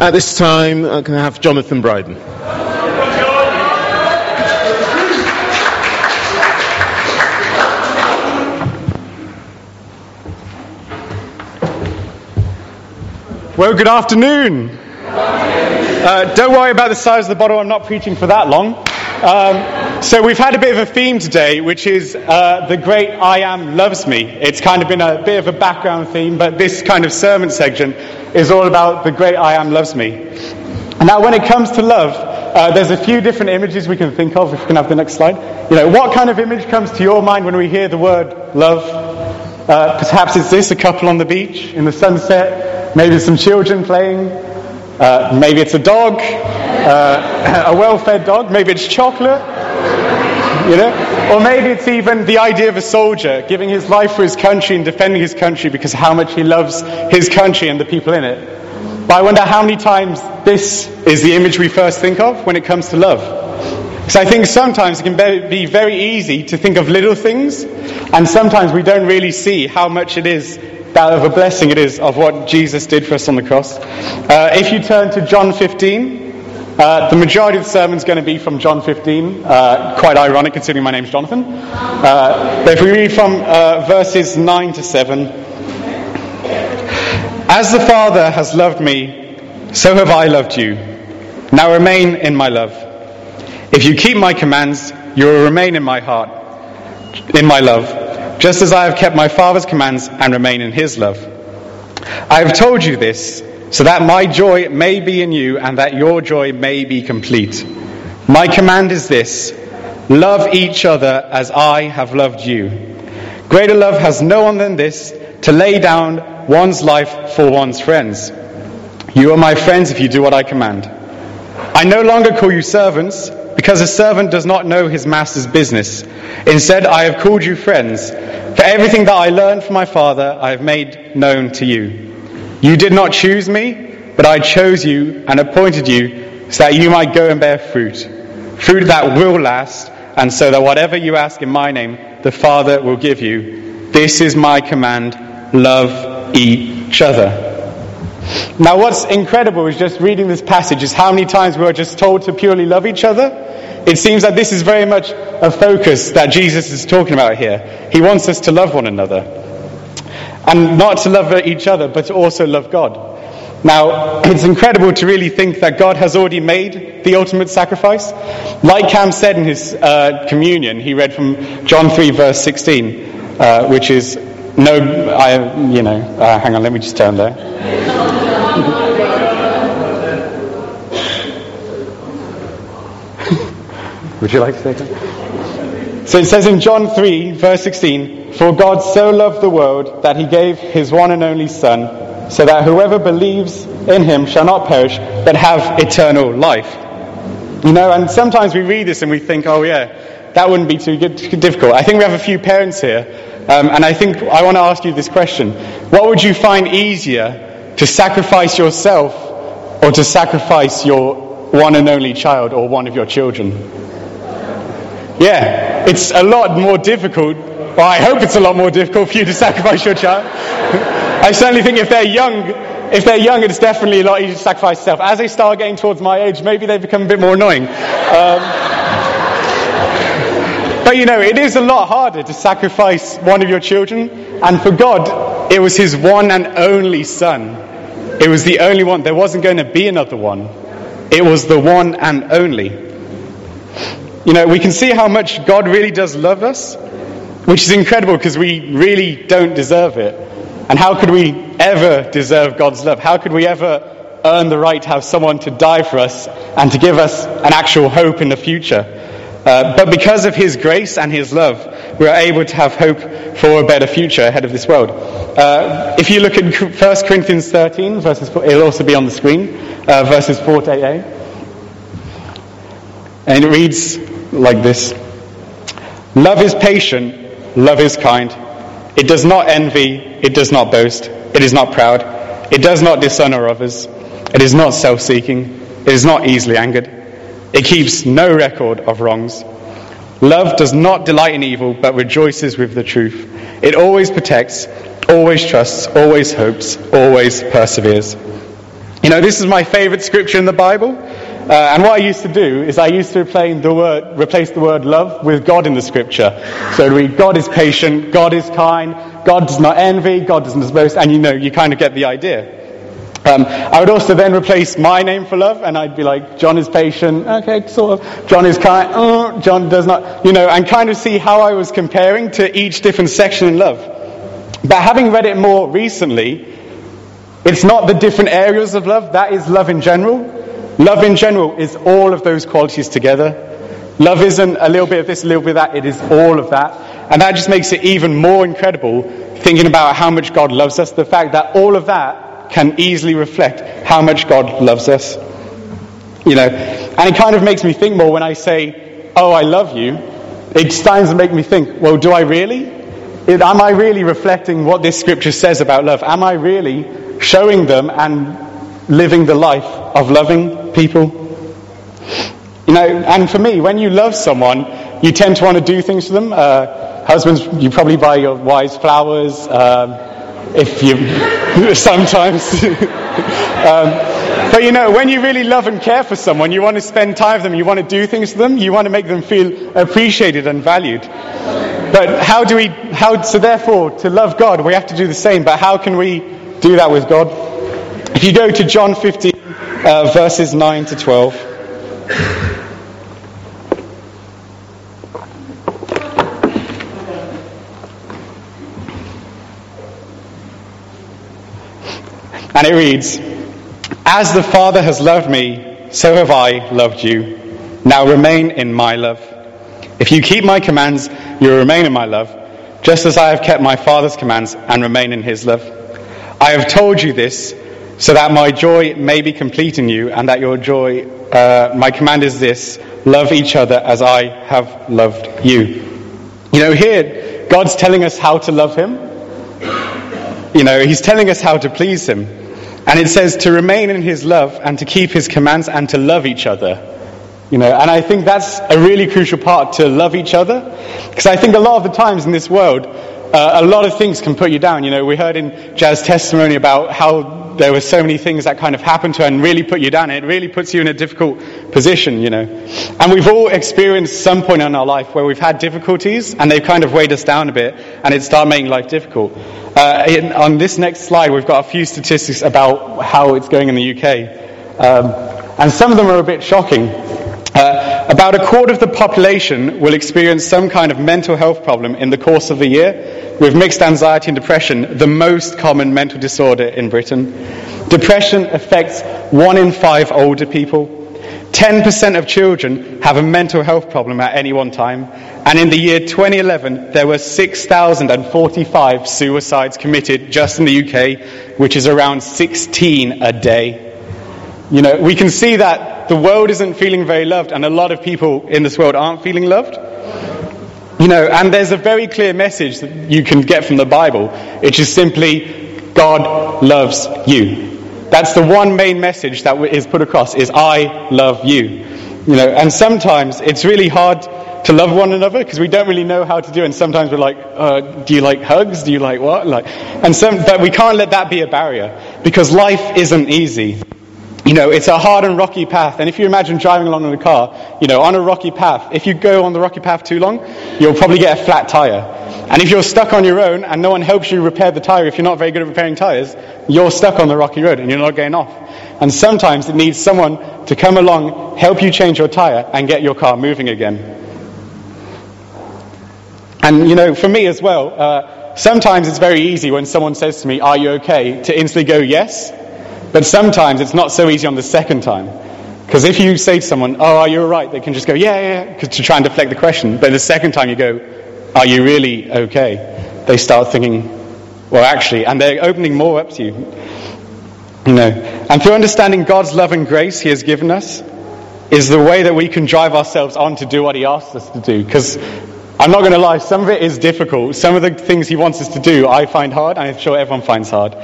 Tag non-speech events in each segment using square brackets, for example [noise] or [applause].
At this time, I can have Jonathan Bryden. Well, good afternoon. Uh, don't worry about the size of the bottle, I'm not preaching for that long. Um, so, we've had a bit of a theme today, which is uh, the great I Am Loves Me. It's kind of been a bit of a background theme, but this kind of sermon section is all about the great I Am Loves Me. Now, when it comes to love, uh, there's a few different images we can think of. If we can have the next slide. You know, what kind of image comes to your mind when we hear the word love? Uh, perhaps it's this a couple on the beach in the sunset, maybe some children playing, uh, maybe it's a dog, uh, [clears throat] a well fed dog, maybe it's chocolate, you know? Or maybe it's even the idea of a soldier giving his life for his country and defending his country because how much he loves his country and the people in it. But I wonder how many times this is the image we first think of when it comes to love. Because I think sometimes it can be very easy to think of little things, and sometimes we don't really see how much it is that of a blessing it is of what Jesus did for us on the cross. Uh, if you turn to John 15, uh, the majority of the sermon is going to be from John 15. Uh, quite ironic considering my name's Jonathan. Uh, but if we read from uh, verses 9 to 7. As the Father has loved me, so have I loved you. Now remain in my love. If you keep my commands, you will remain in my heart, in my love, just as I have kept my Father's commands and remain in his love. I have told you this so that my joy may be in you and that your joy may be complete. My command is this love each other as I have loved you. Greater love has no one than this to lay down one's life for one's friends. You are my friends if you do what I command. I no longer call you servants because a servant does not know his master's business. Instead, I have called you friends. For everything that I learned from my Father, I have made known to you. You did not choose me, but I chose you and appointed you so that you might go and bear fruit. Fruit that will last, and so that whatever you ask in my name, the Father will give you. This is my command love each other. Now, what's incredible is just reading this passage is how many times we are just told to purely love each other. It seems that this is very much a focus that Jesus is talking about here. He wants us to love one another. And not to love each other, but to also love God. Now, it's incredible to really think that God has already made the ultimate sacrifice. Like Cam said in his uh, communion, he read from John 3, verse 16, uh, which is, no, I, you know, uh, hang on, let me just turn there. [laughs] Would you like to take it? So it says in John 3, verse 16, For God so loved the world that he gave his one and only Son, so that whoever believes in him shall not perish, but have eternal life. You know, and sometimes we read this and we think, oh yeah, that wouldn't be too difficult. I think we have a few parents here, um, and I think I want to ask you this question. What would you find easier, to sacrifice yourself or to sacrifice your one and only child or one of your children? Yeah, it's a lot more difficult. I hope it's a lot more difficult for you to [laughs] sacrifice your child. [laughs] I certainly think if they're young, if they're young, it's definitely a lot easier to sacrifice yourself. As they start getting towards my age, maybe they become a bit more annoying. Um, [laughs] but you know, it is a lot harder to sacrifice one of your children. And for God, it was His one and only Son. It was the only one. There wasn't going to be another one. It was the one and only. You know, we can see how much God really does love us, which is incredible because we really don't deserve it. And how could we ever deserve God's love? How could we ever earn the right to have someone to die for us and to give us an actual hope in the future? Uh, but because of His grace and His love, we are able to have hope for a better future ahead of this world. Uh, if you look at 1 Corinthians 13, verses, it'll also be on the screen, uh, verses 4 to 8a. And it reads like this Love is patient, love is kind. It does not envy, it does not boast, it is not proud, it does not dishonor others, it is not self seeking, it is not easily angered, it keeps no record of wrongs. Love does not delight in evil, but rejoices with the truth. It always protects, always trusts, always hopes, always perseveres. You know, this is my favorite scripture in the Bible. Uh, and what I used to do is I used to replace the, word, replace the word love with God in the scripture. So read, God is patient, God is kind, God does not envy, God doesn't boast, and you know, you kind of get the idea. Um, I would also then replace my name for love, and I'd be like, John is patient, okay, sort of. John is kind, oh, John does not, you know, and kind of see how I was comparing to each different section in love. But having read it more recently, it's not the different areas of love, that is love in general. Love in general is all of those qualities together. Love isn't a little bit of this, a little bit of that, it is all of that. And that just makes it even more incredible thinking about how much God loves us. The fact that all of that can easily reflect how much God loves us. You know, and it kind of makes me think more when I say, Oh, I love you. It starts to make me think, Well, do I really? Am I really reflecting what this scripture says about love? Am I really showing them and living the life of loving people. You know, and for me, when you love someone, you tend to want to do things for them. Uh, husbands, you probably buy your wives flowers. Um, if you [laughs] sometimes, [laughs] um, but you know, when you really love and care for someone, you want to spend time with them. You want to do things for them. You want to make them feel appreciated and valued. But how do we? How so? Therefore, to love God, we have to do the same. But how can we do that with God. If you go to John 15, uh, verses 9 to 12. And it reads, As the Father has loved me, so have I loved you. Now remain in my love. If you keep my commands, you will remain in my love, just as I have kept my Father's commands and remain in his love. I have told you this so that my joy may be complete in you and that your joy, uh, my command is this love each other as I have loved you. You know, here, God's telling us how to love Him. You know, He's telling us how to please Him. And it says to remain in His love and to keep His commands and to love each other. You know, and I think that's a really crucial part to love each other. Because I think a lot of the times in this world, uh, a lot of things can put you down. You know, we heard in Jaz's testimony about how there were so many things that kind of happened to her and really put you down. It really puts you in a difficult position, you know. And we've all experienced some point in our life where we've had difficulties and they've kind of weighed us down a bit and it started making life difficult. Uh, in, on this next slide, we've got a few statistics about how it's going in the UK. Um, and some of them are a bit shocking. About a quarter of the population will experience some kind of mental health problem in the course of a year, with mixed anxiety and depression the most common mental disorder in Britain. Depression affects one in five older people. 10% of children have a mental health problem at any one time. And in the year 2011, there were 6,045 suicides committed just in the UK, which is around 16 a day. You know, we can see that the world isn't feeling very loved, and a lot of people in this world aren't feeling loved. You know, and there's a very clear message that you can get from the Bible, which is simply God loves you. That's the one main message that is put across is I love you. You know, and sometimes it's really hard to love one another because we don't really know how to do it. And sometimes we're like, uh, do you like hugs? Do you like what? Like, and some, but we can't let that be a barrier because life isn't easy. You know, it's a hard and rocky path. And if you imagine driving along in a car, you know, on a rocky path, if you go on the rocky path too long, you'll probably get a flat tire. And if you're stuck on your own and no one helps you repair the tire, if you're not very good at repairing tires, you're stuck on the rocky road and you're not getting off. And sometimes it needs someone to come along, help you change your tire, and get your car moving again. And, you know, for me as well, uh, sometimes it's very easy when someone says to me, Are you okay? to instantly go, Yes. But sometimes it's not so easy on the second time. Because if you say to someone, oh, are you alright? They can just go, yeah, yeah, yeah, to try and deflect the question. But the second time you go, are you really okay? They start thinking, well, actually, and they're opening more up to you. You know, and through understanding God's love and grace He has given us is the way that we can drive ourselves on to do what He asks us to do. Because I'm not going to lie, some of it is difficult. Some of the things He wants us to do I find hard, and I'm sure everyone finds hard.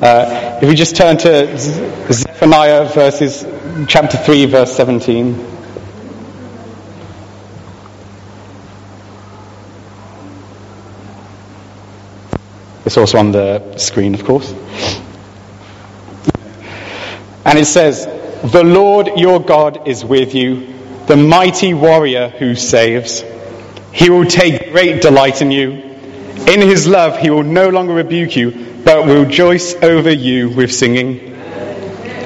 Uh, if we just turn to Zephaniah verses, chapter 3, verse 17. It's also on the screen, of course. And it says, The Lord your God is with you, the mighty warrior who saves. He will take great delight in you. In his love, he will no longer rebuke you, but will rejoice over you with singing.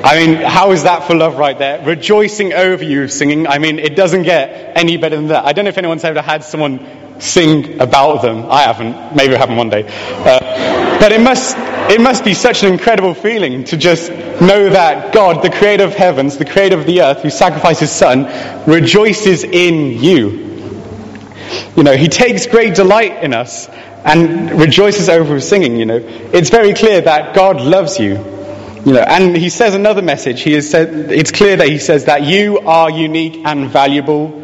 I mean, how is that for love right there? Rejoicing over you singing. I mean, it doesn't get any better than that. I don't know if anyone's ever had someone sing about them. I haven't. Maybe it'll happen one day. Uh, but it must, it must be such an incredible feeling to just know that God, the creator of heavens, the creator of the earth, who sacrificed his son, rejoices in you. You know, he takes great delight in us and rejoices over singing, you know. It's very clear that God loves you. You know, and he says another message. He has said, it's clear that he says that you are unique and valuable.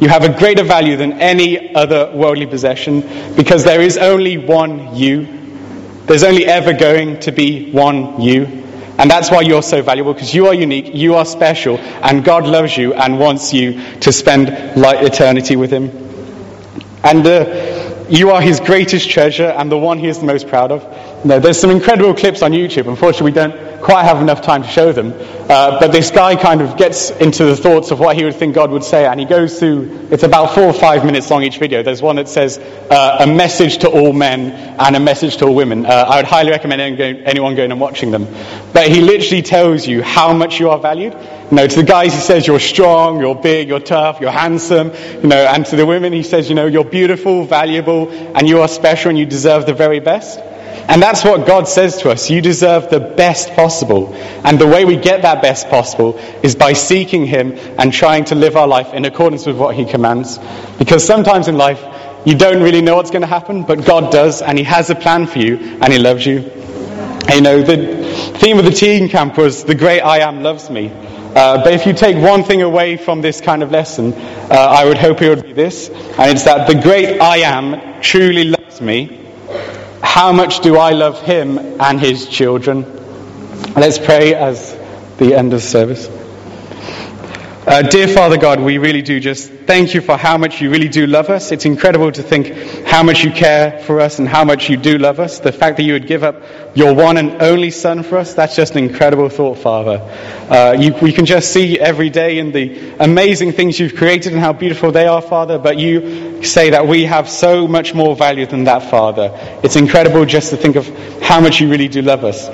You have a greater value than any other worldly possession because there is only one you. There's only ever going to be one you. And that's why you're so valuable because you are unique, you are special, and God loves you and wants you to spend eternity with Him. And uh, you are His greatest treasure and the one He is the most proud of. No, there's some incredible clips on YouTube. Unfortunately, we don't quite have enough time to show them. Uh, but this guy kind of gets into the thoughts of what he would think God would say, and he goes through, it's about four or five minutes long each video. There's one that says uh, a message to all men and a message to all women. Uh, I would highly recommend anyone going and watching them. But he literally tells you how much you are valued. You know, to the guys he says you're strong, you're big, you're tough, you're handsome. You know, and to the women he says, you know, you're beautiful, valuable, and you are special, and you deserve the very best. And that's what God says to us. You deserve the best possible. And the way we get that best possible is by seeking Him and trying to live our life in accordance with what He commands. Because sometimes in life, you don't really know what's going to happen, but God does, and He has a plan for you, and He loves you. And, you know, the theme of the teen camp was the great I am loves me. Uh, but if you take one thing away from this kind of lesson, uh, I would hope it would be this, and it's that the great I am truly loves me how much do I love him and his children? Let's pray as the end of service. Uh, dear Father God, we really do just thank you for how much you really do love us. It's incredible to think how much you care for us and how much you do love us. The fact that you would give up your one and only Son for us, that's just an incredible thought, Father. Uh, you, we can just see every day in the amazing things you've created and how beautiful they are, Father, but you say that we have so much more value than that, Father. It's incredible just to think of how much you really do love us.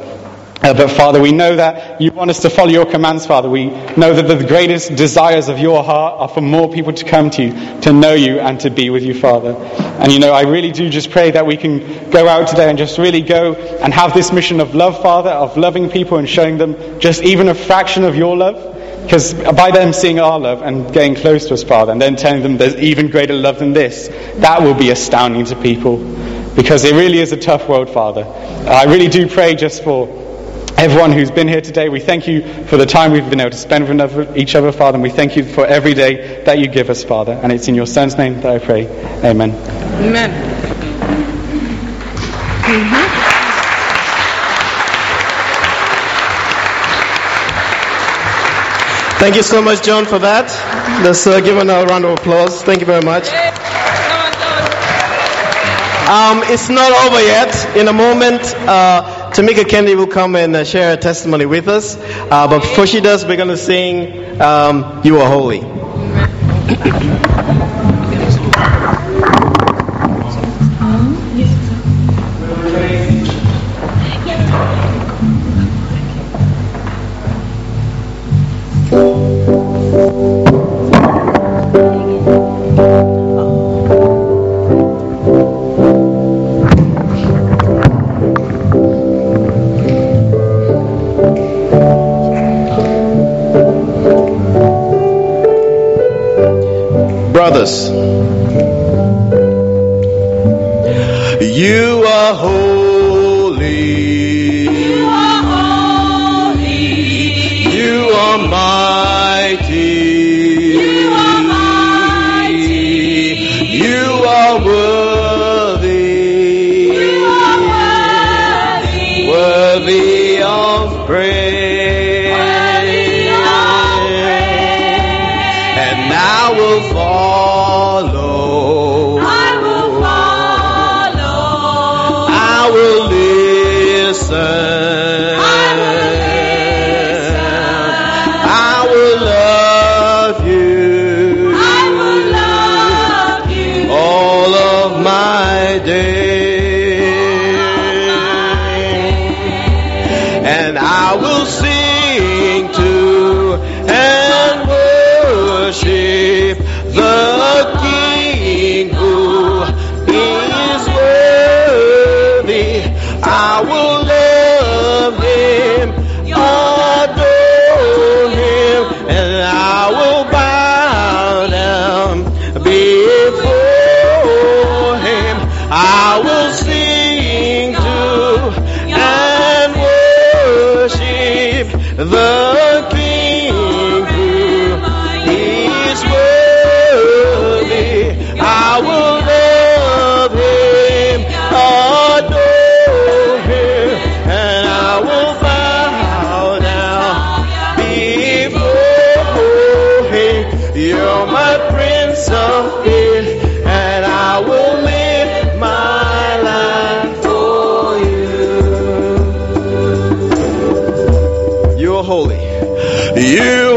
Uh, but Father, we know that you want us to follow your commands, Father. We know that the greatest desires of your heart are for more people to come to you, to know you, and to be with you, Father. And you know, I really do just pray that we can go out today and just really go and have this mission of love, Father, of loving people and showing them just even a fraction of your love. Because by them seeing our love and getting close to us, Father, and then telling them there's even greater love than this, that will be astounding to people. Because it really is a tough world, Father. I really do pray just for everyone who's been here today. We thank you for the time we've been able to spend with each other, Father, and we thank you for every day that you give us, Father. And it's in your Son's name that I pray. Amen. Amen. Mm-hmm. Thank you so much, John, for that. Let's uh, give him a round of applause. Thank you very much. Um, it's not over yet. In a moment, uh, Tamika Kennedy will come and uh, share her testimony with us. Uh, but before she does, we're going to sing um, You Are Holy. Brothers. You are holy. You are holy. You are mighty. Prince of and I will live my life for you. You are holy. You